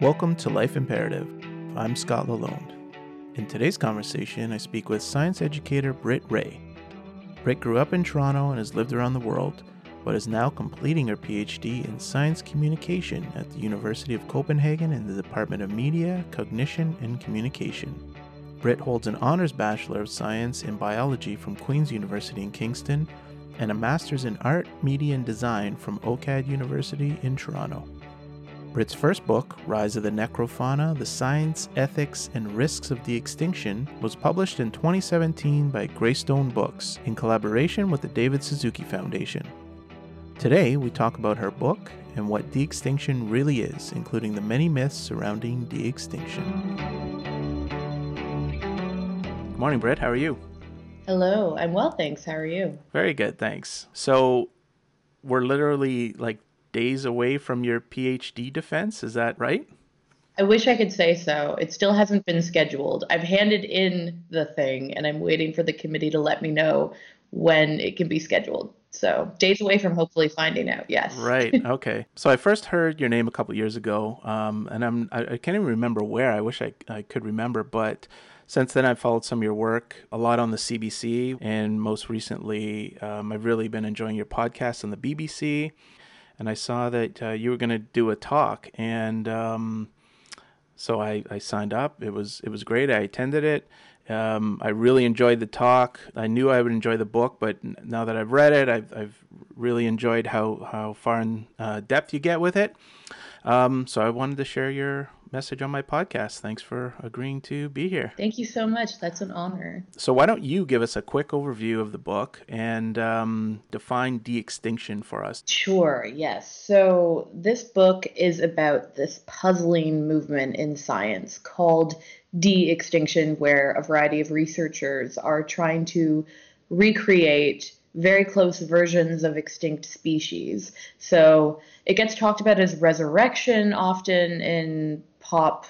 Welcome to Life Imperative. I'm Scott Lalonde. In today's conversation, I speak with science educator Britt Wray. Britt grew up in Toronto and has lived around the world, but is now completing her PhD in science communication at the University of Copenhagen in the Department of Media, Cognition, and Communication. Britt holds an honors Bachelor of Science in Biology from Queen's University in Kingston and a Master's in Art, Media, and Design from OCAD University in Toronto. Britt's first book, Rise of the Necrofauna The Science, Ethics, and Risks of De Extinction, was published in 2017 by Greystone Books in collaboration with the David Suzuki Foundation. Today, we talk about her book and what de extinction really is, including the many myths surrounding de extinction. Good morning, Britt. How are you? Hello, I'm well, thanks. How are you? Very good, thanks. So, we're literally like days away from your PhD defense. Is that right? I wish I could say so. It still hasn't been scheduled. I've handed in the thing and I'm waiting for the committee to let me know when it can be scheduled. So, days away from hopefully finding out. Yes. Right. Okay. so, I first heard your name a couple years ago, um, and I'm I, I, can't even remember where. I wish I I could remember, but since then I've followed some of your work, a lot on the CBC, and most recently um, I've really been enjoying your podcast on the BBC and I saw that uh, you were going to do a talk, and um, so I, I signed up. It was it was great. I attended it. Um, I really enjoyed the talk. I knew I would enjoy the book, but now that I've read it, I've, I've really enjoyed how, how far in uh, depth you get with it. Um, so I wanted to share your message on my podcast. Thanks for agreeing to be here. Thank you so much. That's an honor. So, why don't you give us a quick overview of the book and um, define de extinction for us? Sure, yes. So, this book is about this puzzling movement in science called de extinction, where a variety of researchers are trying to recreate very close versions of extinct species. So it gets talked about as resurrection often in pop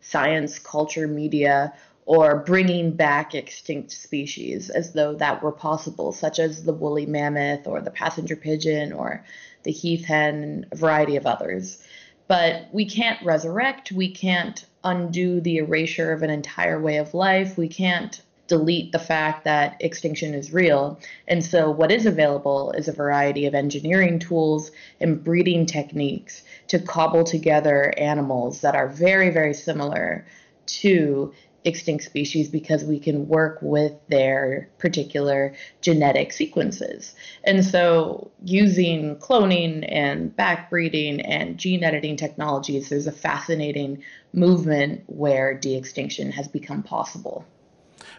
science, culture, media, or bringing back extinct species as though that were possible, such as the woolly mammoth or the passenger pigeon or the heath hen and a variety of others. But we can't resurrect, we can't undo the erasure of an entire way of life, we can't delete the fact that extinction is real. And so, what is available is a variety of engineering tools and breeding techniques to cobble together animals that are very, very similar to extinct species because we can work with their particular genetic sequences. And so, using cloning and backbreeding and gene editing technologies, there's a fascinating movement where de extinction has become possible.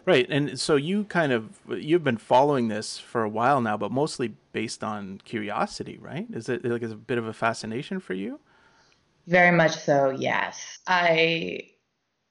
Right, and so you kind of you've been following this for a while now, but mostly based on curiosity, right? Is it like is a bit of a fascination for you? Very much so. Yes, I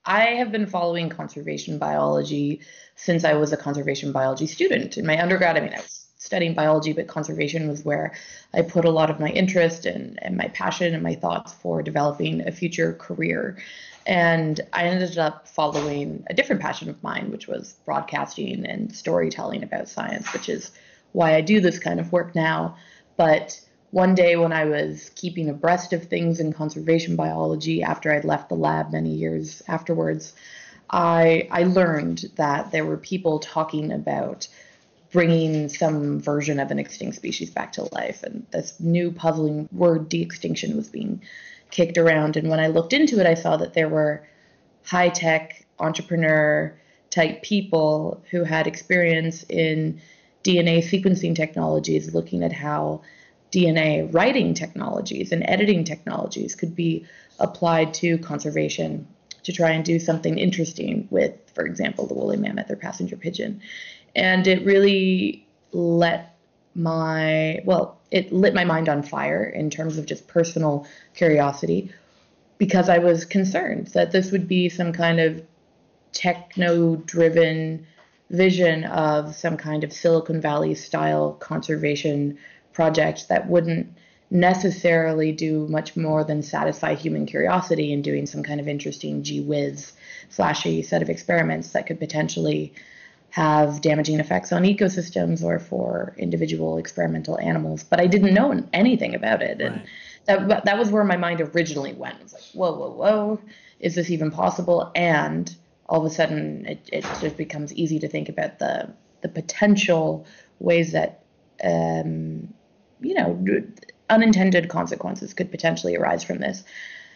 I have been following conservation biology since I was a conservation biology student in my undergrad. I mean, I was studying biology, but conservation was where I put a lot of my interest and, and my passion and my thoughts for developing a future career. And I ended up following a different passion of mine, which was broadcasting and storytelling about science, which is why I do this kind of work now. But one day when I was keeping abreast of things in conservation biology after I'd left the lab many years afterwards, I, I learned that there were people talking about bringing some version of an extinct species back to life. And this new puzzling word, de extinction, was being kicked around. And when I looked into it, I saw that there were high tech entrepreneur type people who had experience in DNA sequencing technologies, looking at how DNA writing technologies and editing technologies could be applied to conservation to try and do something interesting with, for example, the woolly mammoth or passenger pigeon. And it really let my, well, it lit my mind on fire in terms of just personal curiosity because I was concerned that this would be some kind of techno driven vision of some kind of Silicon Valley style conservation project that wouldn't necessarily do much more than satisfy human curiosity in doing some kind of interesting gee whiz flashy set of experiments that could potentially have damaging effects on ecosystems or for individual experimental animals. But I didn't know anything about it. And that that was where my mind originally went. It was like, whoa, whoa, whoa, is this even possible? And all of a sudden, it, it just becomes easy to think about the the potential ways that um, you know unintended consequences could potentially arise from this.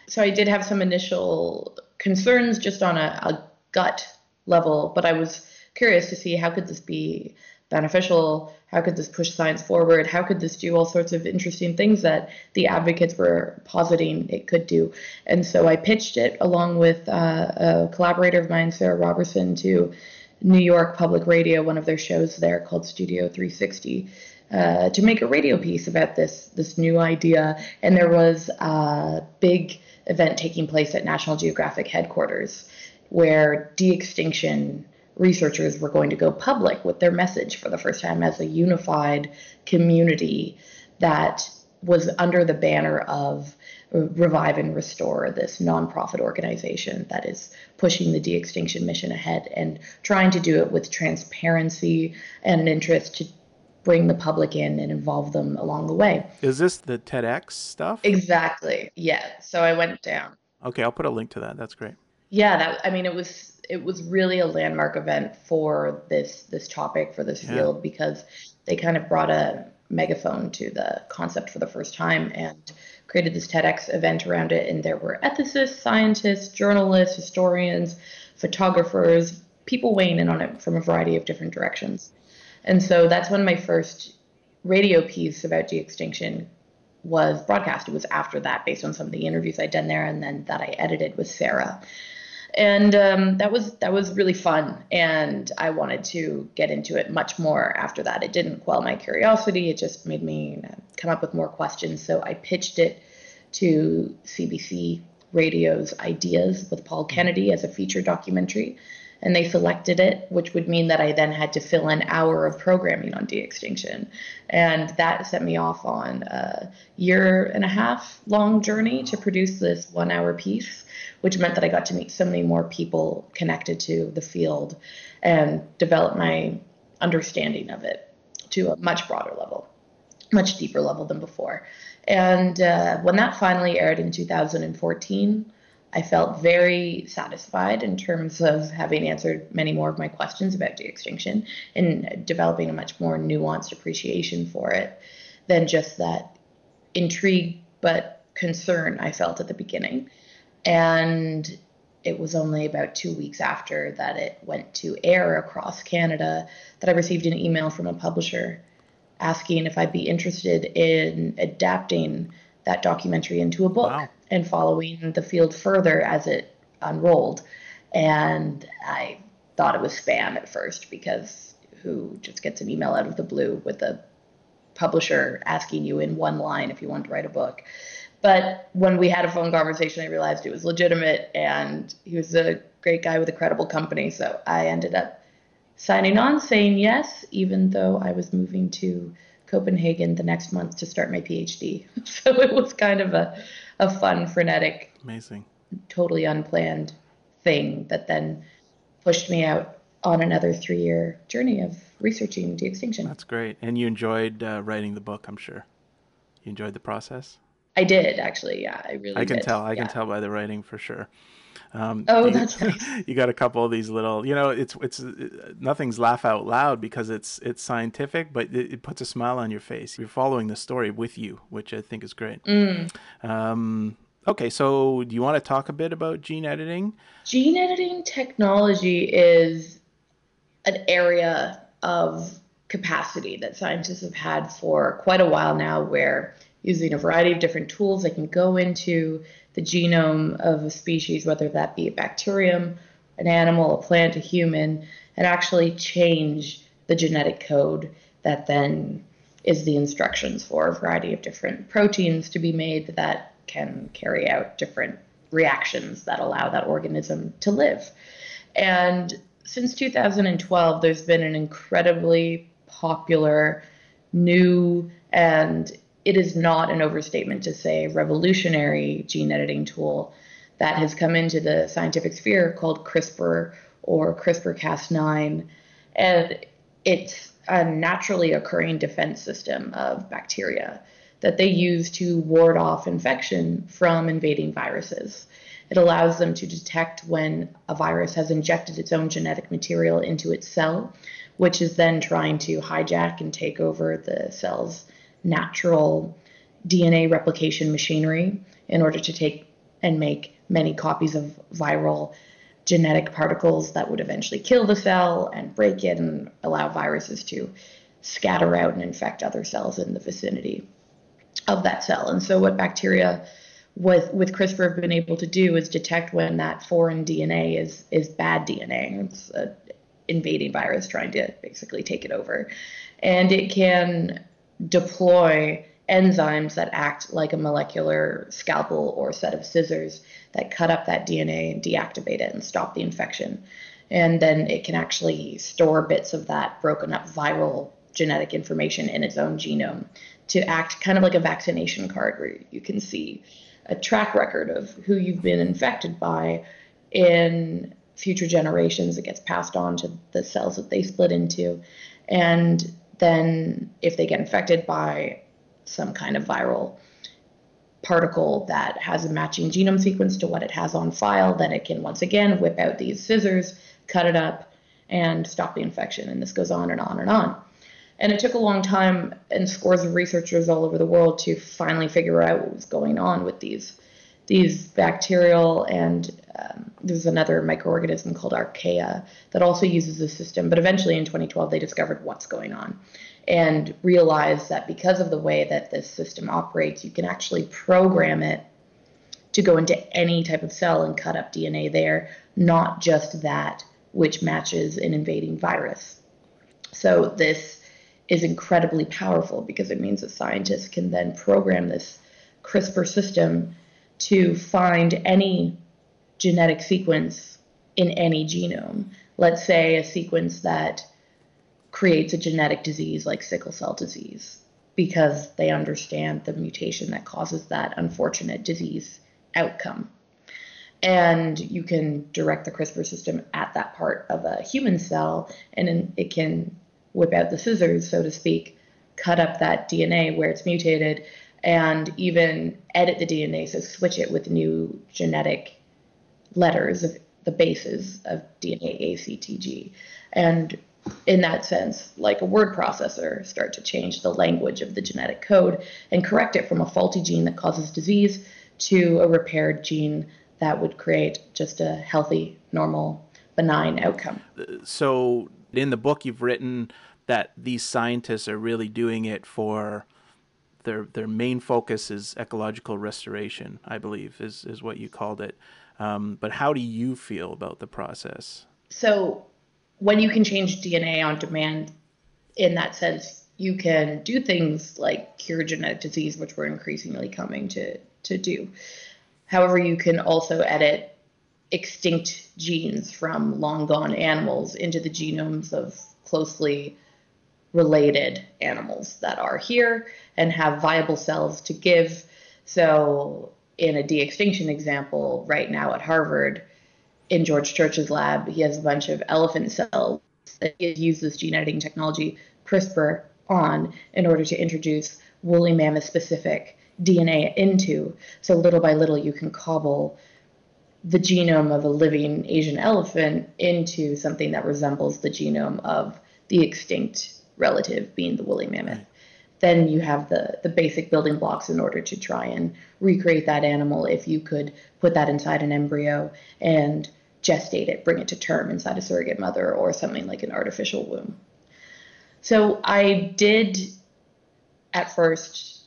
So I did have some initial concerns just on a, a gut level, but I was curious to see how could this be beneficial how could this push science forward how could this do all sorts of interesting things that the advocates were positing it could do. And so i pitched it along with uh, a collaborator of mine sarah robertson to new york public radio one of their shows there called studio 360 uh, to make a radio piece about this this new idea. And there was a big event taking place at national geographic headquarters where de-extinction researchers were going to go public with their message for the first time as a unified community that was under the banner of Revive and Restore, this nonprofit organization that is pushing the de extinction mission ahead and trying to do it with transparency and an interest to bring the public in and involve them along the way. Is this the TEDx stuff? Exactly. Yeah. So I went down. Okay, I'll put a link to that. That's great. Yeah, that I mean it was it was really a landmark event for this this topic for this yeah. field because they kind of brought a megaphone to the concept for the first time and created this TEDx event around it. And there were ethicists, scientists, journalists, historians, photographers, people weighing in on it from a variety of different directions. And so that's when my first radio piece about de-extinction was broadcast. It was after that, based on some of the interviews I'd done there, and then that I edited with Sarah and um, that was that was really fun. And i wanted to get into it much more after that. It didn't quell my curiosity. It just made me come up with more questions. So i pitched it to cbc radio's ideas with paul kennedy as a feature documentary and they selected it, which would mean that I then had to fill an hour of programming on de-extinction, and that set me off on a year and a half long journey to produce this one-hour piece which meant that I got to meet so many more people connected to the field and develop my understanding of it to a much broader level, much deeper level than before. And uh, when that finally aired in 2014, I felt very satisfied in terms of having answered many more of my questions about de extinction and developing a much more nuanced appreciation for it than just that intrigue but concern I felt at the beginning. And it was only about two weeks after that it went to air across Canada that I received an email from a publisher asking if I'd be interested in adapting that documentary into a book wow. And following the field further as it unrolled. And I thought it was spam at first because who just gets an email out of the blue with a publisher asking you in one line if you want to write a book. But when we had a phone conversation, I realized it was legitimate and he was a great guy with a credible company. So I ended up signing on, saying yes, even though I was moving to Copenhagen the next month to start my PhD. So it was kind of a, a fun, frenetic, amazing, totally unplanned thing that then pushed me out on another three year journey of researching de extinction. That's great. And you enjoyed uh, writing the book, I'm sure. You enjoyed the process? I did actually. Yeah, I really. I can did. tell. I yeah. can tell by the writing for sure. Um, oh, you, that's nice. you got a couple of these little, you know, it's it's uh, nothing's laugh out loud because it's it's scientific, but it, it, puts a smile on your face. You're following the story with you, which I think is great. Mm. Um, okay, so do you want to talk a bit about gene editing? Gene editing technology is an area of capacity that scientists have had for quite a while now, where using a variety of different tools. They can go into the genome of a species, whether that be a bacterium, an animal, a plant, a human, and actually change the genetic code that then is the instructions for a variety of different proteins to be made that can carry out different reactions that allow that organism to live. And since 2012, there's been an incredibly popular new and it is not an overstatement to say revolutionary gene editing tool that has come into the scientific sphere called CRISPR or CRISPR Cas9. And it's a naturally occurring defense system of bacteria that they use to ward off infection from invading viruses. It allows them to detect when a virus has injected its own genetic material into its cell, which is then trying to hijack and take over the cell's natural DNA replication machinery in order to take and make many copies of viral genetic particles that would eventually kill the cell and break it and allow viruses to scatter out and infect other cells in the vicinity of that cell. And so, what bacteria with with CRISPR have been able to do is detect when that foreign DNA is is bad DNA. It's an invading virus trying to basically take it over, and it can deploy enzymes that act like a molecular scalpel or set of scissors that cut up that DNA and deactivate it and stop the infection. And then it can actually store bits of that broken up viral genetic information in its own genome to act kind of like a vaccination card where you can see a track record of who you've been infected by in future generations. It gets passed on to the cells that they split into. And then if they get infected by some kind of viral particle that has a matching genome sequence to what it has on file, then it can once again whip out these scissors, cut it up, and stop the infection. And this goes on and on and on. And it took a long time and scores of researchers all over the world to finally figure out what was going on with these these bacterial and um, there's another microorganism called archaea that also uses the system. But eventually in 2012 they discovered what's going on and realized that because of the way that this system operates, you can actually program it to go into any type of cell and cut up DNA there, not just that which matches an invading virus. So this is incredibly powerful because it means that scientists can then program this CRISPR system to find any genetic sequence in any genome. Let's say a sequence that creates a genetic disease like sickle cell disease because they understand the mutation that causes that unfortunate disease outcome. And you can direct the CRISPR system at that part of a human cell, and it can whip out the scissors, so to speak, cut up that DNA where it's mutated, and even edit the DNA, so switch it with new genetic letters of the bases of DNA A, C, T, G. And in that sense, like a word processor, start to change the language of the genetic code and correct it from a faulty gene that causes disease to a repaired gene that would create just a healthy, normal, benign outcome. So, in the book, you've written that these scientists are really doing it for their their main focus is ecological restoration. I believe is is what you called it. Um, but how do you feel about the process? So when you can change DNA on demand in that sense, you can do things like cure genetic disease, which we're increasingly coming to, to do. However, you can also edit extinct genes from long gone animals into the genomes of closely related animals that are here and have viable cells to give. So, in a de extinction example, right now at Harvard, in George Church's lab, he has a bunch of elephant cells that he this gene editing technology, CRISPR, on in order to introduce woolly mammoth specific DNA into. So little by little, you can cobble the genome of a living Asian elephant into something that resembles the genome of the extinct relative, being the woolly mammoth. Then you have the, the basic building blocks in order to try and recreate that animal if you could put that inside an embryo and gestate it, bring it to term inside a surrogate mother or something like an artificial womb. So I did at first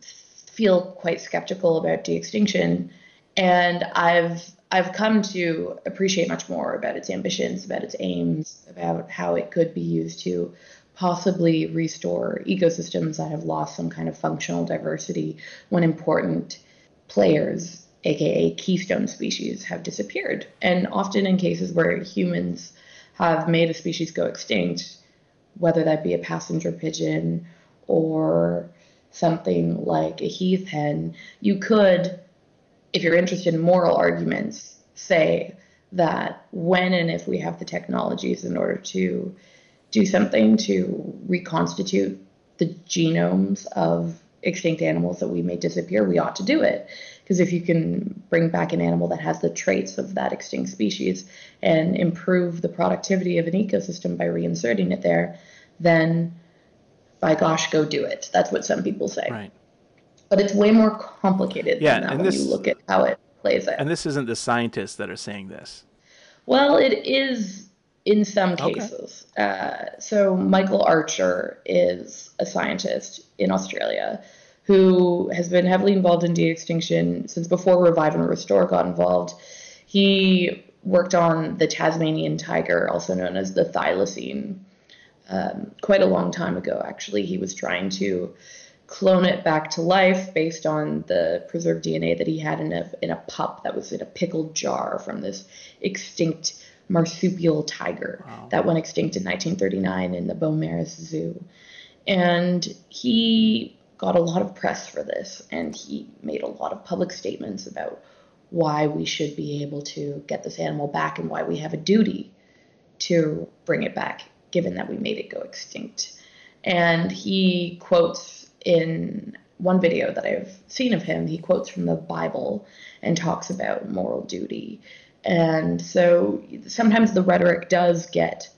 feel quite skeptical about de-extinction and I've I've come to appreciate much more about its ambitions, about its aims, about how it could be used to possibly restore ecosystems that have lost some kind of functional diversity when important players aka keystone species, have disappeared. And often in cases where humans have made a species go extinct, whether that be a passenger pigeon or something like a heath hen, you could, if you're interested in moral arguments, say that when and if we have the technologies in order to do something to reconstitute the genomes of extinct animals that we may disappear, we ought to do it. Because if you can bring back an animal that has the traits of that extinct species and improve the productivity of an ecosystem by reinserting it there, then by gosh, go do it. That's what some people say. Right. But it's way more complicated Yeah, than that when this- you look at how it plays out. And this isn't the scientists that are saying this. Well, it is in some Okay. cases. Uh, so, Michael Archer is a scientist in Australia who has been heavily involved in de extinction since before Revive and Restore got involved. He worked on the Tasmanian tiger, also known as the thylacine, um, quite a long time ago, actually. He was trying to clone it back to life based on the preserved DNA that he had in a in a pup that was in a pickled jar from this extinct marsupial tiger Wow. that went extinct in 1939 in the Beaumaris Zoo. And he got a lot of press for this, and he made a lot of public statements about why we should be able to get this animal back and why we have a duty to bring it back, given that we made it go extinct. And he quotes in one video that I've seen of him, he quotes from the Bible and talks about moral duty. And so sometimes the rhetoric does get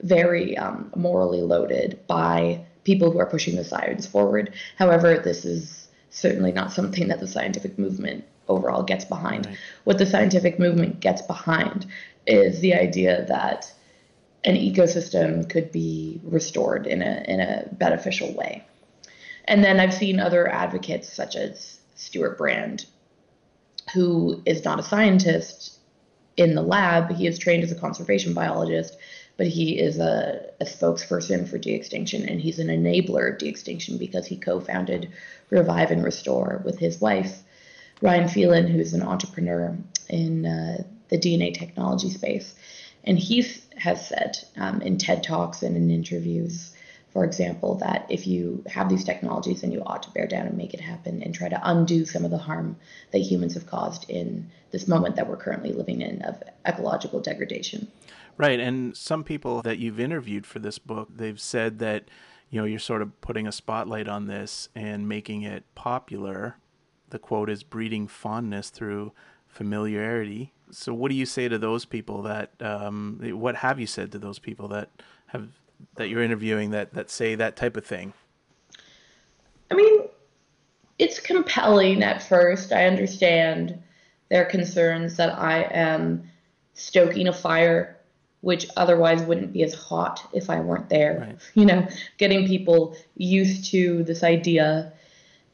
very um, morally loaded by people who are pushing the science forward. However, this is certainly not something that the scientific movement overall gets behind. Right. What the scientific movement gets behind is the idea that an ecosystem could be restored in a in a beneficial way. And then I've seen other advocates such as Stewart Brand, who is not a scientist in the lab. He is trained as a conservation biologist, but he is a, a spokesperson for de-extinction and he's an enabler of de-extinction because he co-founded Revive and Restore with his wife, Ryan Phelan, who's an entrepreneur in uh, the DNA technology space. And he has said um, in TED Talks and in interviews, for example, that if you have these technologies, then you ought to bear down and make it happen and try to undo some of the harm that humans have caused in this moment that we're currently living in of ecological degradation. Right. And some people that you've interviewed for this book, they've said that, you know, you're sort of putting a spotlight on this and making it popular. The quote is breeding fondness through familiarity. So, what do you say to those people that, um, what have you said to those people that have, that you're interviewing that, that say that type of thing? I mean, it's compelling at first. I understand their concerns that I am stoking a fire which otherwise wouldn't be as hot if I weren't there. Right. You know, getting people used to this idea,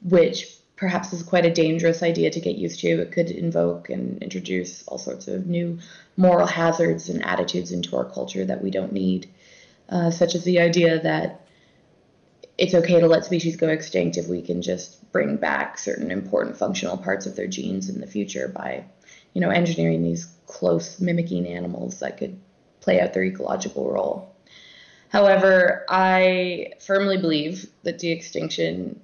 which perhaps is quite a dangerous idea to get used to. It could invoke and introduce all sorts of new moral hazards and attitudes into our culture that we don't need, uh, such as the idea that it's okay to let species go extinct if we can just bring back certain important functional parts of their genes in the future by, you know, engineering these close mimicking animals that could play out their ecological role. However, I firmly believe that de extinction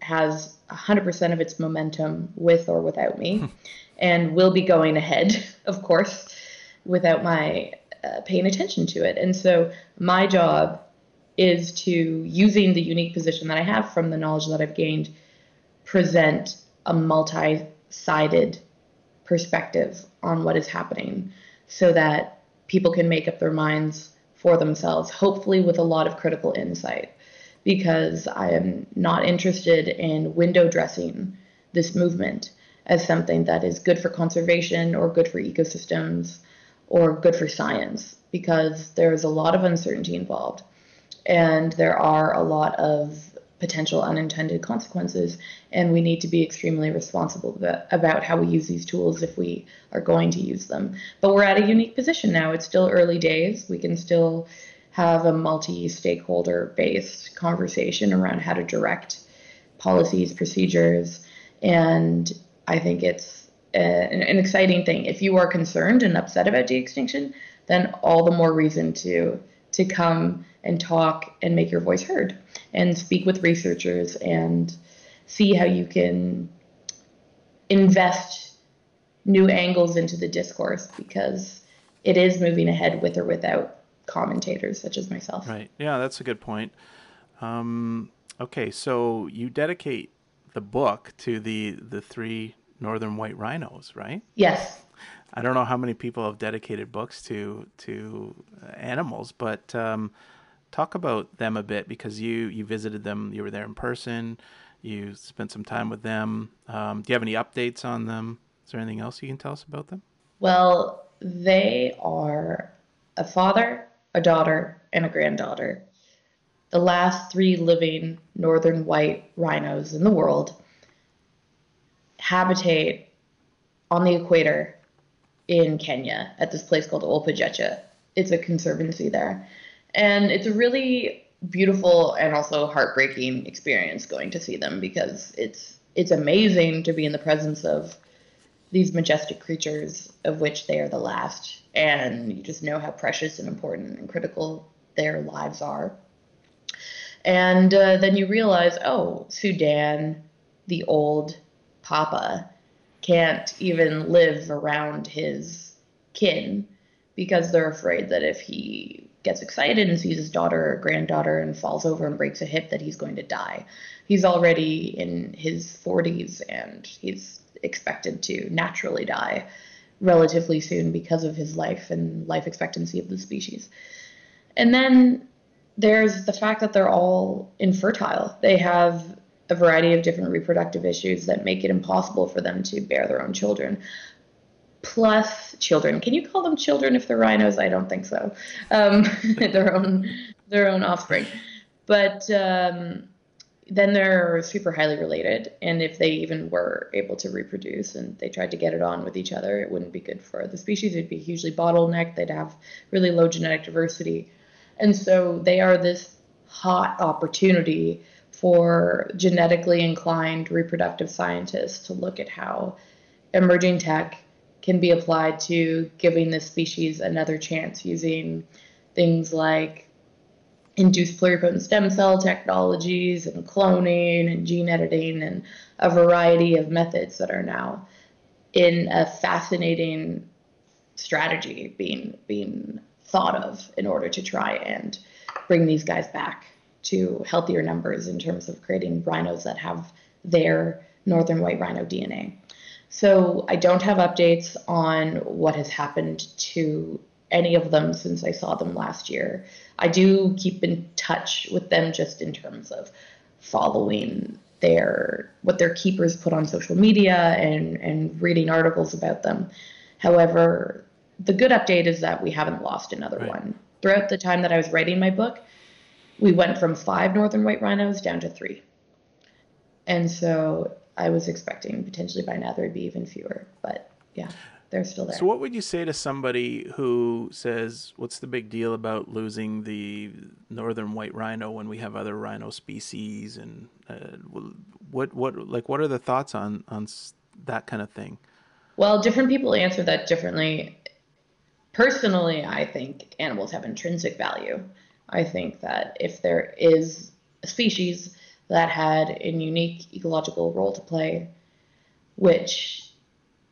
has 100% of its momentum with or without me and will be going ahead, of course, without my uh, paying attention to it. And so my job is to, using the unique position that I have from the knowledge that I've gained, present a multi sided perspective on what is happening so that people can make up their minds for themselves, hopefully with a lot of critical insight. Because I am not interested in window dressing this movement as something that is good for conservation or good for ecosystems or good for science, because there's a lot of uncertainty involved and there are a lot of potential unintended consequences, and we need to be extremely responsible about, how we use these tools if we are going to use them. But we're at a unique position now. It's still early days. We can still have a multi stakeholder based conversation around how to direct policies, procedures, and I think it's a, an, an exciting thing. If you are concerned and upset about de extinction, then all the more reason to to come and talk and make your voice heard and speak with researchers and see how you can invest new angles into the discourse because it is moving ahead with or without commentators such as myself. Right. Yeah, that's a good point. Um, Okay, so you dedicate the book to the the three northern white rhinos, right? Yes. I don't know how many people have dedicated books to to animals, but um, talk about them a bit because you you visited them, you were there in person, you spent some time with them. Um, do you have any updates on them? Is there anything else you can tell us about them? Well, they are a father, a daughter, and a granddaughter. The last three living northern white rhinos in the world habitate on the equator in Kenya at this place called Ol Pejeta. It's a conservancy there. And it's a really beautiful and also heartbreaking experience going to see them because it's it's amazing to be in the presence of these majestic creatures of which they are the last and you just know how precious and important and critical their lives are and uh, then you realize oh sudan the old papa can't even live around his kin because they're afraid that if he gets excited and sees his daughter or granddaughter and falls over and breaks a hip that he's going to die. He's already in his 40s and he's expected to naturally die relatively soon because of his life and life expectancy of the species. And then there's the fact that they're all infertile. They have a variety of different reproductive issues that make it impossible for them to bear their own children. Plus, children. Can you call them children if they're rhinos? I don't think so. Um, their own, their own offspring. But um, then they're super highly related, and if they even were able to reproduce and they tried to get it on with each other, it wouldn't be good for the species. It'd be hugely bottlenecked. They'd have really low genetic diversity, and so they are this hot opportunity for genetically inclined reproductive scientists to look at how emerging tech can be applied to giving the species another chance using things like induced pluripotent stem cell technologies and cloning and gene editing and a variety of methods that are now in a fascinating strategy being being thought of in order to try and bring these guys back to healthier numbers in terms of creating rhinos that have their northern white rhino DNA. So I don't have updates on what has happened to any of them since I saw them last year. I do keep in touch with them just in terms of following their what their keepers put on social media and and reading articles about them. However, the good update is that we haven't lost another right. one. Throughout the time that I was writing my book, we went from five northern white rhinos down to three. And so I was expecting potentially by now there'd be even fewer, but yeah, they're still there. So, what would you say to somebody who says, What's the big deal about losing the northern white rhino when we have other rhino species? And uh, what, what, like, what are the thoughts on, on that kind of thing? Well, different people answer that differently. Personally, I think animals have intrinsic value. I think that if there is a species that had a unique ecological role to play, which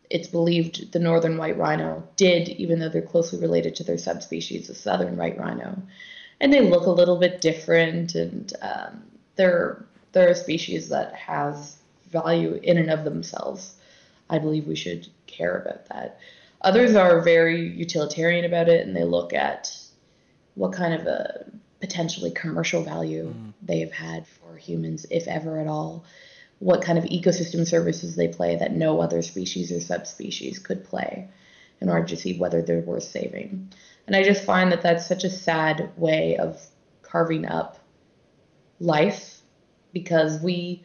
it's believed the northern white rhino did, even though they're closely related to their subspecies, the southern white rhino. And they look a little bit different, and um, they're, they're a species that has value in and of themselves. I believe we should care about that. Others are very utilitarian about it, and they look at what kind of a potentially commercial value mm. they have had for humans, if ever at all. What kind of ecosystem services they play that no other species or subspecies could play in order to see whether they're worth saving. And I just find that that's such a sad way of carving up life because we,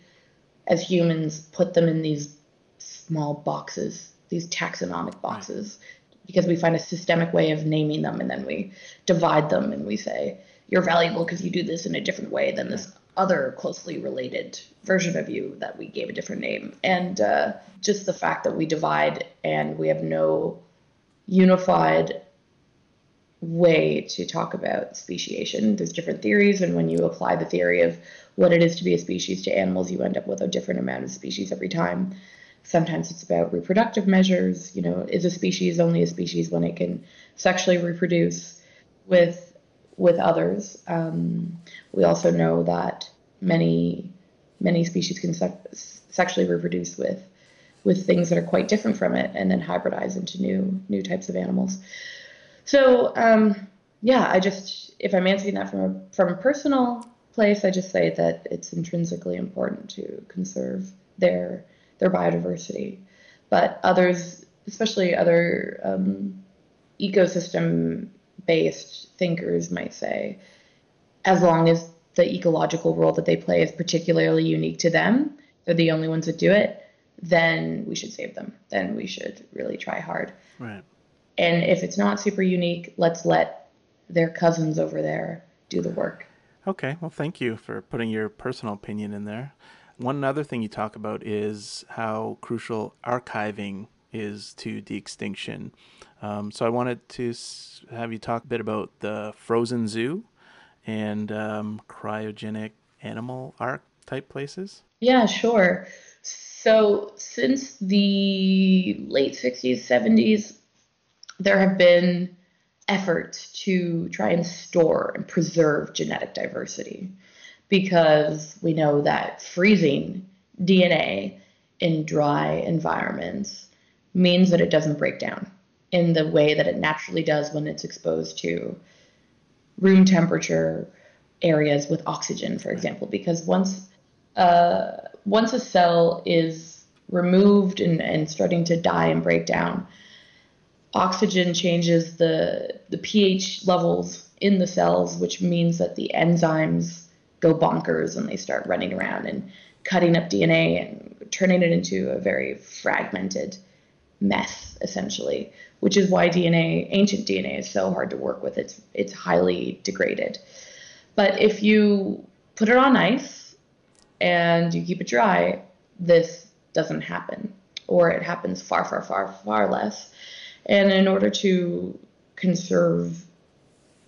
as humans, put them in these small boxes, these taxonomic boxes, because we find a systemic way of naming them and then we divide them and we say you're valuable because you do this in a different way than this other closely related version of you that we gave a different name. And uh, just the fact that we divide and we have no unified way to talk about speciation. There's different theories and when you apply the theory of what it is to be a species to animals you end up with a different amount of species every time Sometimes it's about reproductive measures. You know, is a species only a species when it can sexually reproduce with with others? Um, we also know that many many species can se- sexually reproduce with with things that are quite different from it, and then hybridize into new new types of animals. So um, yeah, I just if I'm answering that from a from a personal place, I just say that it's intrinsically important to conserve their their biodiversity. But others, especially other um, ecosystem based thinkers, might say, as long as the ecological role that they play is particularly unique to them, they're the only ones that do it, then we should save them. Then we should really try hard. Right. And if it's not super unique, let's let their cousins over there do the work. Okay. Well, thank you for putting your personal opinion in there. One other thing you talk about is how crucial archiving is to de extinction. Um, so I wanted to have you talk a bit about the frozen zoo and um, cryogenic animal ark type places. Yeah, sure. So since the late 60s, 70s, there have been efforts to try and store and preserve genetic diversity because we know that freezing DNA in dry environments means that it doesn't break down in the way that it naturally does when it's exposed to room temperature areas with oxygen, for example, because once uh, once a cell is removed and, and starting to die and break down, oxygen changes the the pH levels in the cells, which means that the enzymes go bonkers and they start running around and cutting up DNA and turning it into a very fragmented mess, essentially, which is why DNA, ancient DNA, is so hard to work with. It's it's highly degraded. But if you put it on ice and you keep it dry, this doesn't happen, or it happens far, far, far, far less. And in order to conserve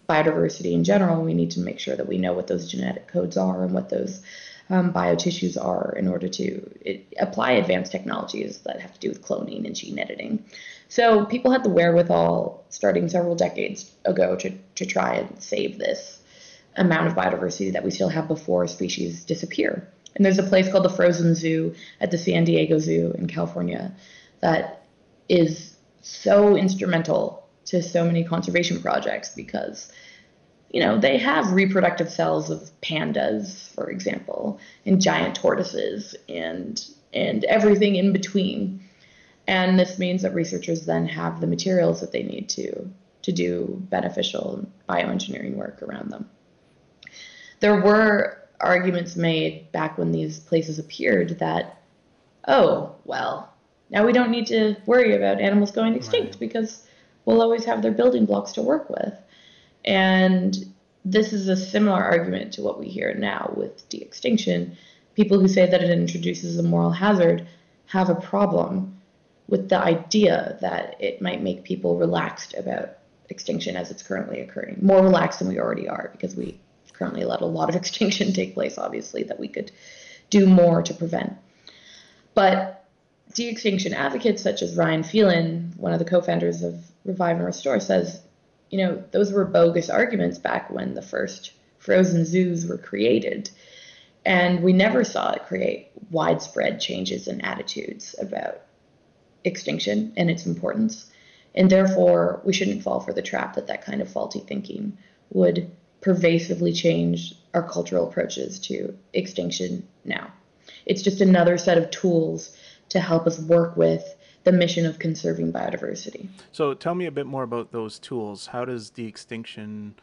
biodiversity in general, we need to make sure that we know what those genetic codes are and what those um, biotissues are in order to it, apply advanced technologies that have to do with cloning and gene editing. So people had the wherewithal starting several decades ago to, to try and save this amount of biodiversity that we still have before species disappear. And there's a place called the Frozen Zoo at the San Diego Zoo in California that is so instrumental to so many conservation projects because you know they have reproductive cells of pandas for example and giant tortoises and and everything in between and this means that researchers then have the materials that they need to to do beneficial bioengineering work around them there were arguments made back when these places appeared that oh well now we don't need to worry about animals going extinct right. because will always have their building blocks to work with. And this is a similar argument to what we hear now with de extinction. People who say that it introduces a moral hazard have a problem with the idea that it might make people relaxed about extinction as it's currently occurring, more relaxed than we already are, because we currently let a lot of extinction take place, obviously, that we could do more to prevent. But de extinction advocates such as Ryan Phelan, one of the co founders of Revive and Restore says, you know, those were bogus arguments back when the first frozen zoos were created. And we never saw it create widespread changes in attitudes about extinction and its importance. And therefore, we shouldn't fall for the trap that that kind of faulty thinking would pervasively change our cultural approaches to extinction now. It's just another set of tools to help us work with the mission of conserving biodiversity. So tell me a bit more about those tools. How does de extinction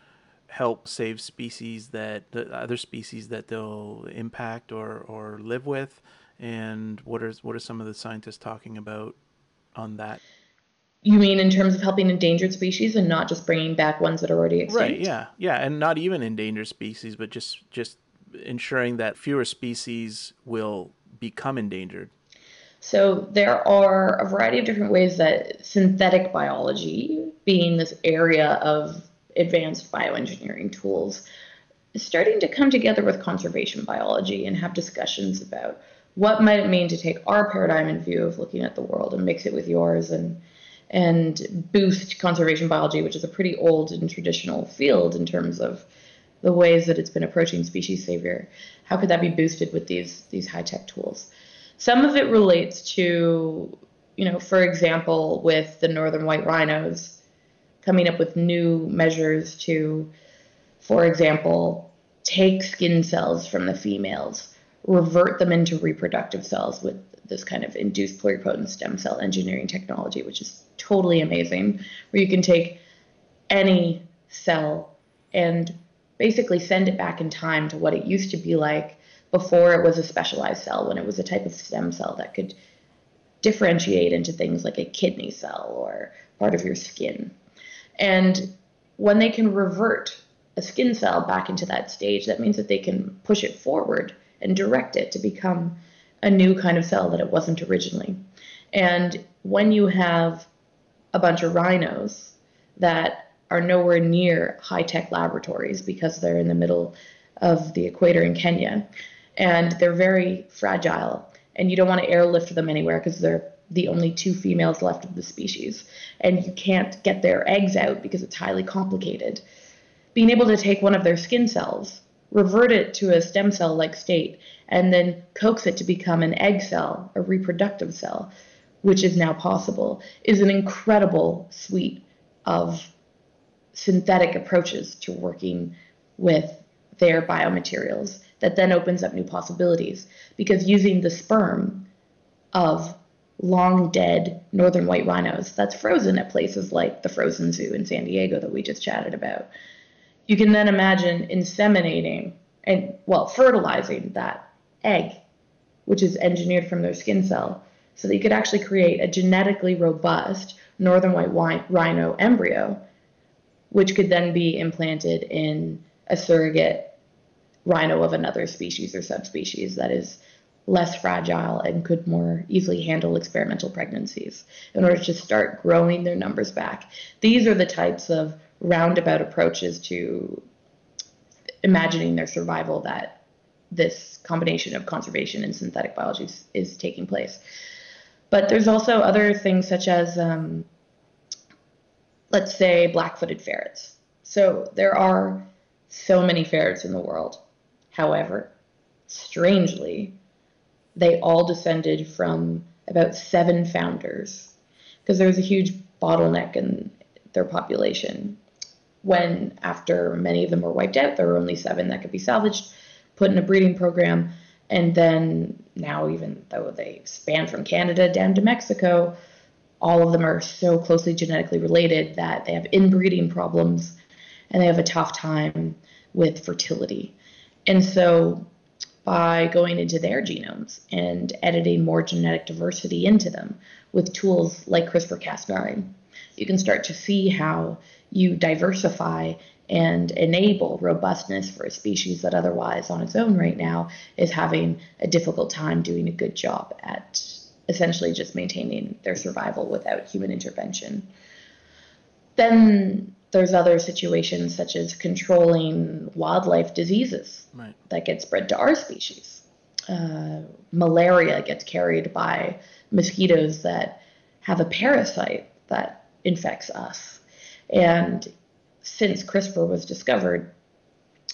help save species that the other species that they'll impact or, or live with? And what are what are some of the scientists talking about on that? You mean in terms of helping endangered species and not just bringing back ones that are already extinct? Right. Yeah. Yeah, and not even endangered species, but just just ensuring that fewer species will become endangered. So there are a variety of different ways that synthetic biology, being this area of advanced bioengineering tools, is starting to come together with conservation biology and have discussions about what might it mean to take our paradigm and view of looking at the world and mix it with yours and and boost conservation biology, which is a pretty old and traditional field in terms of the ways that it's been approaching species savior. How could that be boosted with these these high tech tools? Some of it relates to, you know, for example, with the northern white rhinos, coming up with new measures to, for example, take skin cells from the females, revert them into reproductive cells with this kind of induced pluripotent stem cell engineering technology, which is totally amazing, where you can take any cell and basically send it back in time to what it used to be like before it was a specialized cell, when it was a type of stem cell that could differentiate into things like a kidney cell or part of your skin. And when they can revert a skin cell back into that stage, that means that they can push it forward and direct it to become a new kind of cell that it wasn't originally. And when you have a bunch of rhinos that are nowhere near high tech laboratories because they're in the middle of the equator in Kenya, and they're very fragile, and you don't want to airlift them anywhere because they're the only two females left of the species, and you can't get their eggs out because it's highly complicated. Being able to take one of their skin cells, revert it to a stem cell like state, and then coax it to become an egg cell, a reproductive cell, which is now possible, is an incredible suite of synthetic approaches to working with their biomaterials that then opens up new possibilities. Because using the sperm of long dead northern white rhinos that's frozen at places like the frozen zoo in San Diego that we just chatted about. You can then imagine inseminating and well fertilizing that egg which is engineered from their skin cell so that you could actually create a genetically robust northern white rhino embryo which could then be implanted in a surrogate rhino of another species or subspecies that is less fragile and could more easily handle experimental pregnancies in order to start growing their numbers back. These are the types of roundabout approaches to imagining their survival that this combination of conservation and synthetic biology is, is taking place. But there's also other things such as, um, let's say, black footed ferrets. So there are so many ferrets in the world. However, strangely, they all descended from about seven founders because there was a huge bottleneck in their population. When, after many of them were wiped out, there were only seven that could be salvaged, put in a breeding program, and then now, even though they span from Canada down to Mexico, all of them are so closely genetically related that they have inbreeding problems and they have a tough time with fertility. And so, by going into their genomes and editing more genetic diversity into them with tools like CRISPR Cas9, you can start to see how you diversify and enable robustness for a species that otherwise, on its own right now, is having a difficult time doing a good job at essentially just maintaining their survival without human intervention. Then there's other situations such as controlling wildlife diseases right. that get spread to our species. Uh, malaria gets carried by mosquitoes that have a parasite that infects us. And since CRISPR was discovered,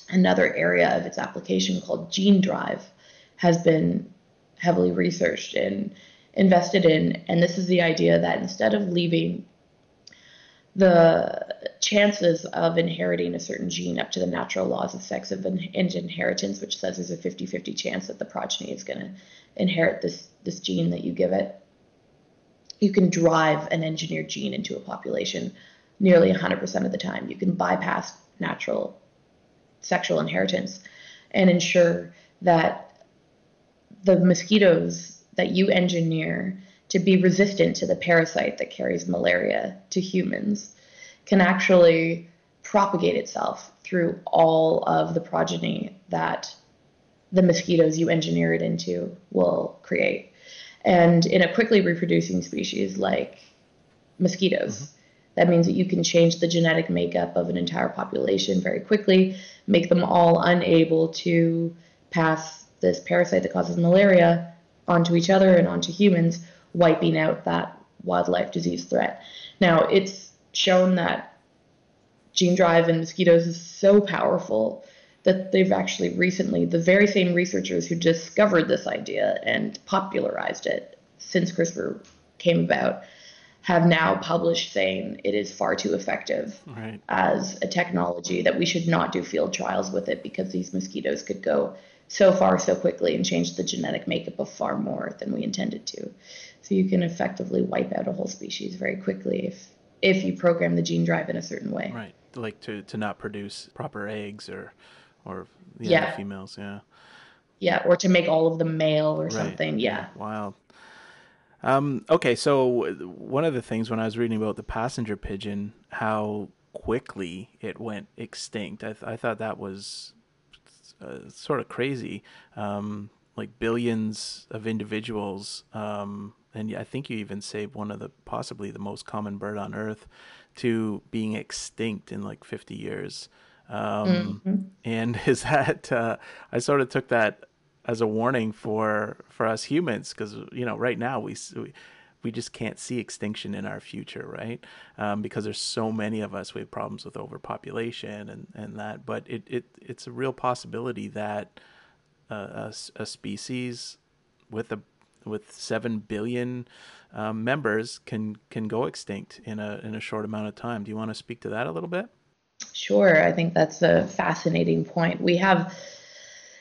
another area of its application called gene drive has been heavily researched and invested in. And this is the idea that instead of leaving the chances of inheriting a certain gene up to the natural laws of sex and inheritance, which says there's a 50 50 chance that the progeny is going to inherit this, this gene that you give it. You can drive an engineered gene into a population nearly 100% of the time. You can bypass natural sexual inheritance and ensure that the mosquitoes that you engineer to be resistant to the parasite that carries malaria to humans can actually propagate itself through all of the progeny that the mosquitoes you engineer it into will create. And in a quickly reproducing species like mosquitoes, mm-hmm. that means that you can change the genetic makeup of an entire population very quickly, make them all unable to pass this parasite that causes malaria onto each other and onto humans wiping out that wildlife disease threat. Now, it's shown that gene drive in mosquitoes is so powerful that they've actually recently, the very same researchers who discovered this idea and popularized it since CRISPR came about, have now published saying it is far too effective right. as a technology that we should not do field trials with it because these mosquitoes could go so far so quickly and change the genetic makeup of far more than we intended to. So you can effectively wipe out a whole species very quickly if if you program the gene drive in a certain way. Right. Like to, to not produce proper eggs or or yeah, females, yeah. Yeah, or to make all of them male or right. something. Yeah. Wild. Um, okay, so one of the things when I was reading about the passenger pigeon, how quickly it went extinct, I, th- I thought that was uh, sort of crazy. Um, like billions of individuals, um, and I think you even saved one of the possibly the most common bird on Earth to being extinct in like 50 years. Um, mm-hmm. And is that uh, I sort of took that as a warning for for us humans because you know right now we, we we just can't see extinction in our future, right? Um, because there's so many of us. We have problems with overpopulation and, and that. But it, it it's a real possibility that uh, a, a, species with a with seven billion um, members can can go extinct in a in a short amount of time. Do you want to speak to that a little bit? Sure. I think that's a fascinating point. We have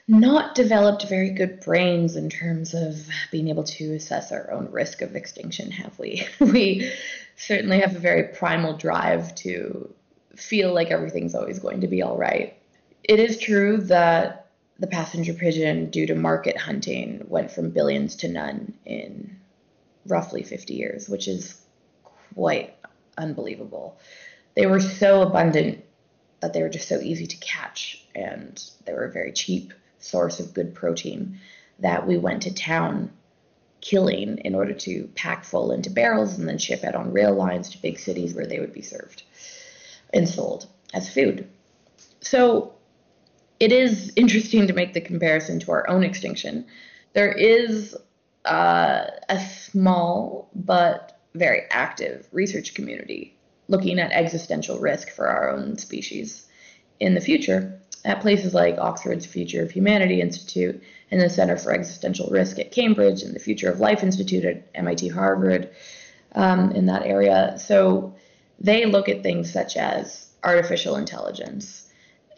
not developed very good brains in terms of being able to assess our own risk of extinction, have we? we certainly have a very primal drive to feel like everything's always going to be all right. It is true that the passenger pigeon, due to market hunting, went from billions to none in roughly 50 years, which is quite unbelievable. They were so abundant that they were just so easy to catch and they were a very cheap source of good protein that we went to town killing in order to pack full into barrels and then ship out on rail lines to big cities where they would be served and sold as food. So it is interesting to make the comparison to our own extinction. There is uh, a small but very active research community looking at existential risk for our own species in the future at places like Oxford's Future of Humanity Institute and the Center for Existential Risk at Cambridge and the Future of Life Institute at MIT Harvard um, in that area. So they look at things such as artificial intelligence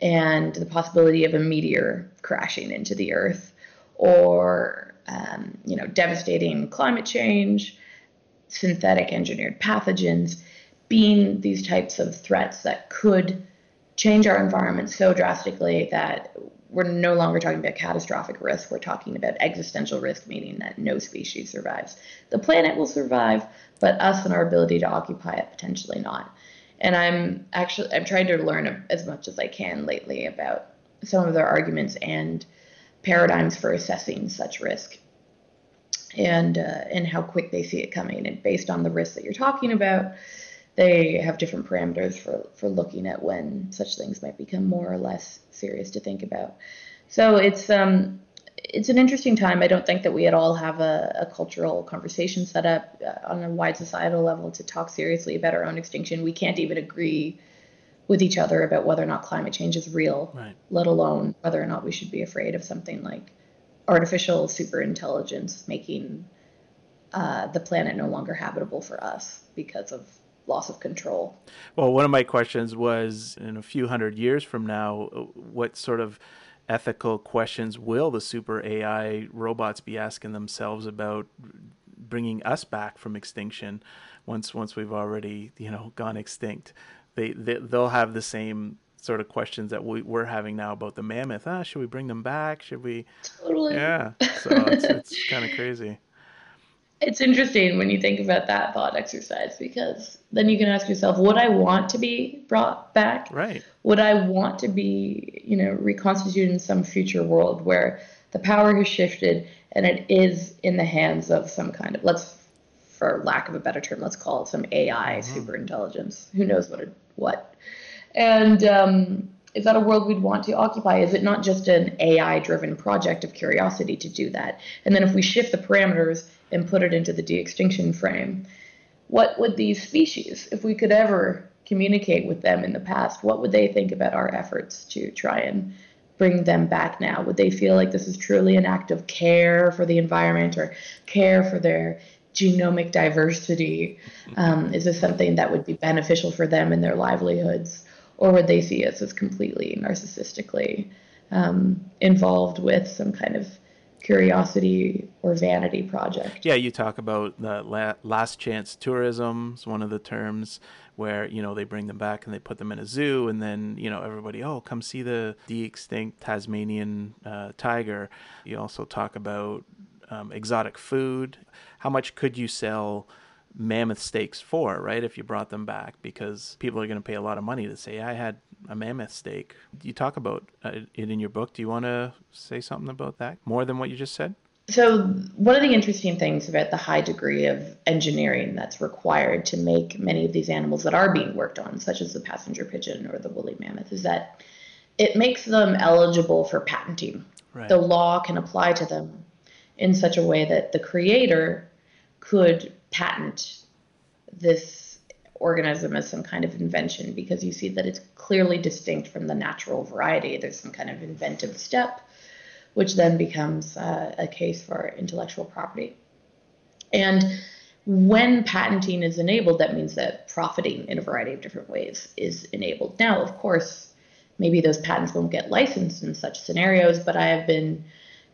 and the possibility of a meteor crashing into the Earth or um, you know devastating climate change, synthetic engineered pathogens being these types of threats that could change our environment so drastically that we're no longer talking about catastrophic risk. We're talking about existential risk, meaning that no species survives. The planet will survive, but us and our ability to occupy it potentially not. And I'm actually I'm trying to learn as much as I can lately about some of their arguments and paradigms for assessing such risk, and uh, and how quick they see it coming. And based on the risk that you're talking about, they have different parameters for, for looking at when such things might become more or less serious to think about. So it's um, it's an interesting time. I don't think that we at all have a, a cultural conversation set up uh, on a wide societal level to talk seriously about our own extinction. We can't even agree with each other about whether or not climate change is real, right. let alone whether or not we should be afraid of something like artificial superintelligence making uh, the planet no longer habitable for us because of loss of control. Well, one of my questions was in a few hundred years from now, what sort of ethical questions will the super AI robots be asking themselves about bringing us back from extinction once once we've already you know gone extinct? They, they they'll have the same sort of questions that we, we're having now about the mammoth. Ah, should we bring them back? Should we? Totally. Yeah. So it's it's kind of crazy it's interesting when you think about that thought exercise because then you can ask yourself would i want to be brought back right would i want to be you know reconstituted in some future world where the power has shifted and it is in the hands of some kind of let's for lack of a better term let's call it some ai mm-hmm. super intelligence who knows what it, what and um, is that a world we'd want to occupy? Is it not just an AI driven project of curiosity to do that? And then if we shift the parameters and put it into the de extinction frame, what would these species, if we could ever communicate with them in the past, what would they think about our efforts to try and bring them back now? Would they feel like this is truly an act of care for the environment or care for their genomic diversity? Um, is this something that would be beneficial for them in their livelihoods? Or would they see us as completely narcissistically um, involved with some kind of curiosity or vanity project? Yeah, you talk about the last chance tourism is one of the terms where you know they bring them back and they put them in a zoo and then you know everybody oh come see the de-extinct tasmanian uh, tiger. You also talk about um, exotic food. How much could you sell mammoth steaks for right if you brought them back? Because people are going to pay a lot of money to say i had a mammoth steak. You talk about uh, it in your book. Do you want to say something about that? More than what you just said so, one of the interesting things about the high degree of engineering that's required to make many of these animals that are being worked on, such as the passenger pigeon or the woolly mammoth, is that it makes them eligible for patenting. Right. The law can apply to them in such a way that the creator could patent this organism as some kind of invention because you see that it's clearly distinct from the natural variety. There's some kind of inventive step which then becomes uh, a case for intellectual property. And when patenting is enabled, that means that profiting in a variety of different ways is enabled. Now, of course, maybe those patents won't get licensed in such scenarios, but I have been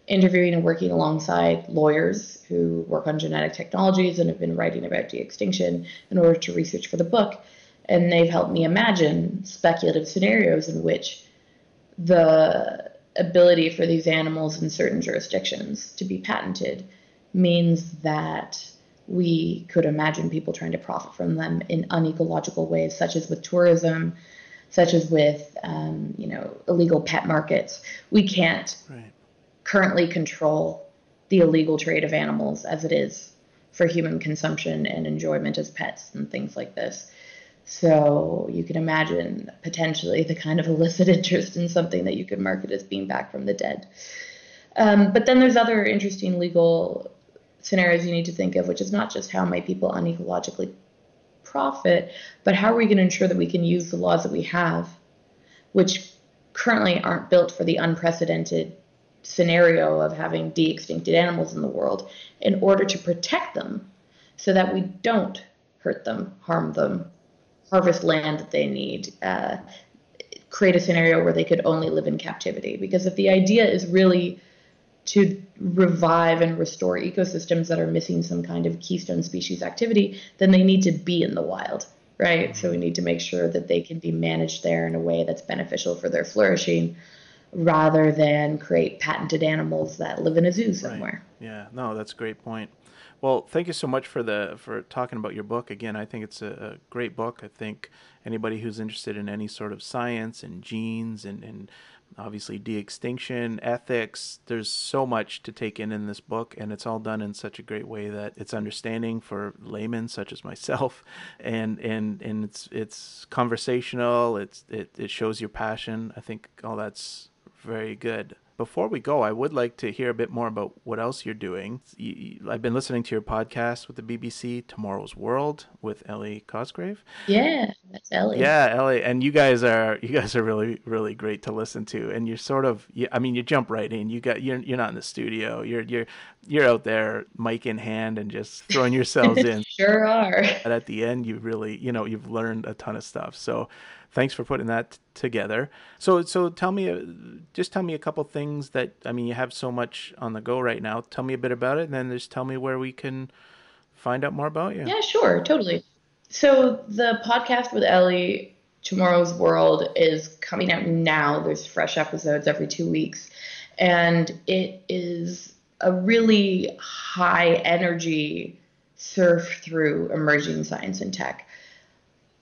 interviewing and working alongside lawyers who work on genetic technologies and have been writing about de extinction in order to research for the book. And they've helped me imagine speculative scenarios in which the ability for these animals in certain jurisdictions to be patented means that we could imagine people trying to profit from them in unecological ways, such as with tourism, such as with um, you know illegal pet markets. We can't right. currently control the illegal trade of animals as it is for human consumption and enjoyment as pets and things like this. So you can imagine potentially the kind of illicit interest in something that you could market as being back from the dead. Um, but then there's other interesting legal scenarios you need to think of, which is not just how might people unecologically profit, but how are we going to ensure that we can use the laws that we have, which currently aren't built for the unprecedented scenario of having de-extincted animals in the world, in order to protect them so that we don't hurt them, harm them, harvest land that they need, uh, create a scenario where they could only live in captivity. Because if the idea is really to revive and restore ecosystems that are missing some kind of keystone species activity, then they need to be in the wild, right? So we need to make sure that they can be managed there in a way that's beneficial for their flourishing rather than create patented animals that live in a zoo somewhere. Right. Yeah, no, that's a great point. Well, thank you so much for the for talking about your book. Again, I think it's a, a great book. I think anybody who's interested in any sort of science and genes and, and obviously de-extinction ethics there's so much to take in in this book and it's all done in such a great way that it's understanding for laymen such as myself and and and it's it's conversational it's it, it shows your passion i think all that's very good before we go, I would like to hear a bit more about what else you're doing. I've been listening to your podcast with the BBC, Tomorrow's World, with Ellie Cosgrave. Yeah, that's Ellie. Yeah, Ellie, and you guys are you guys are really really great to listen to, and you're sort of you, I mean you jump right in. You got you're you're not in the studio. You're you're you're out there, mic in hand, and just throwing yourselves in. sure are. But at the end, you really you know you've learned a ton of stuff. So thanks for putting that together. So, so tell me, uh, just tell me a couple things that I mean, you have so much on the go right now. Tell me a bit about it, and then just tell me where we can find out more about you. Yeah, sure, totally. So the podcast with Ellie, Tomorrow's World, is coming out now. There's fresh episodes every two weeks, and it is a really high energy surf through emerging science and tech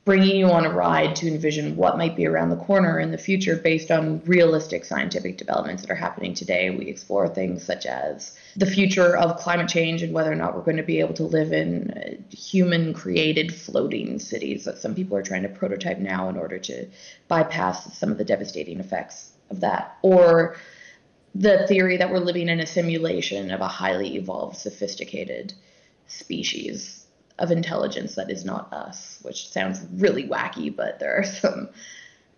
bringing you on a ride to envision what might be around the corner in the future based on realistic scientific developments that are happening today. We explore things such as the future of climate change and whether or not we're going to be able to live in uh, human created floating cities that some people are trying to prototype now in order to bypass some of the devastating effects of that. Or the theory that we're living in a simulation of a highly evolved, sophisticated species of intelligence that is not us, which sounds really wacky, but there are some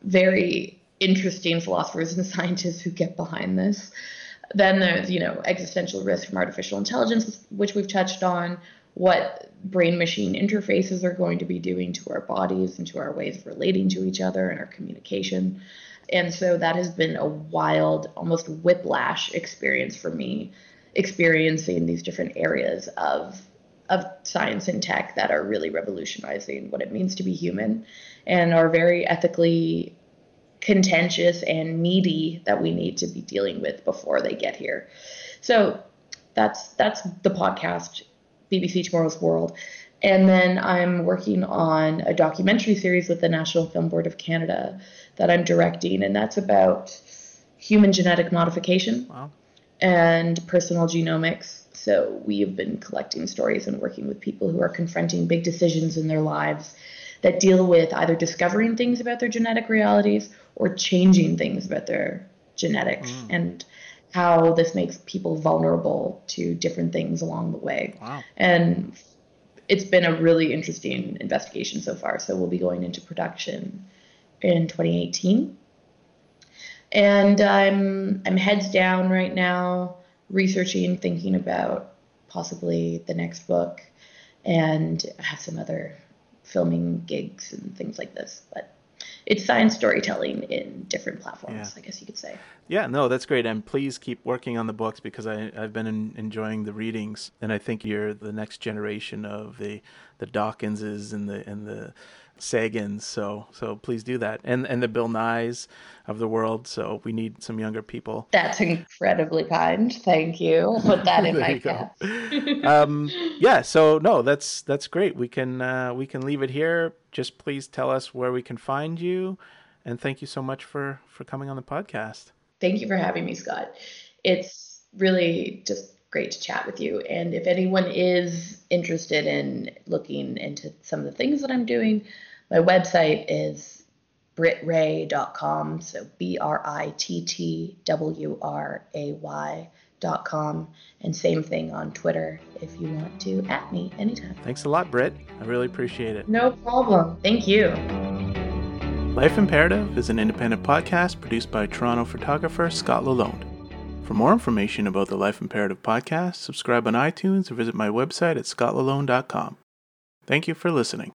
very interesting philosophers and scientists who get behind this. Then there's, you know, existential risk from artificial intelligence, which we've touched on, what brain machine interfaces are going to be doing to our bodies and to our ways of relating to each other and our communication. And so that has been a wild, almost whiplash experience for me, experiencing these different areas of of science and tech that are really revolutionizing what it means to be human and are very ethically contentious and meaty that we need to be dealing with before they get here. So that's that's the podcast BBC Tomorrow's World. And then I'm working on a documentary series with the National Film Board of Canada that I'm directing, and that's about human genetic modification wow. and personal genomics. So we have been collecting stories and working with people who are confronting big decisions in their lives that deal with either discovering things about their genetic realities or changing things about their genetics mm. and how this makes people vulnerable to different things along the way. Wow. And it's been a really interesting investigation so far. So we'll be going into production in 2018. And I'm I'm heads down right now, researching, thinking about possibly the next book, and I have some other filming gigs and things like this. But it's science storytelling in different platforms, yeah. I guess you could say. Yeah, no, that's great. And please keep working on the books because I, I've been in, enjoying the readings. And I think you're the next generation of the, the Dawkinses and the, and the Sagans. So so please do that, and and the Bill Nyes of the world. So we need some younger people. That's incredibly kind. Thank you. put that in my cap. um, yeah. So no, that's that's great. We can uh, we can leave it here. Just please tell us where we can find you, and thank you so much for for coming on the podcast. Thank you for having me, Scott. It's really just great to chat with you. And if anyone is interested in looking into some of the things that I'm doing, my website is brittwray.com. So B R I T T W R A Y.com. And same thing on Twitter if you want to at me anytime. Thanks a lot, Britt. I really appreciate it. No problem. Thank you. Life Imperative is an independent podcast produced by Toronto photographer Scott Lalonde. For more information about the Life Imperative podcast, subscribe on iTunes or visit my website at scottlalonde.com. Thank you for listening.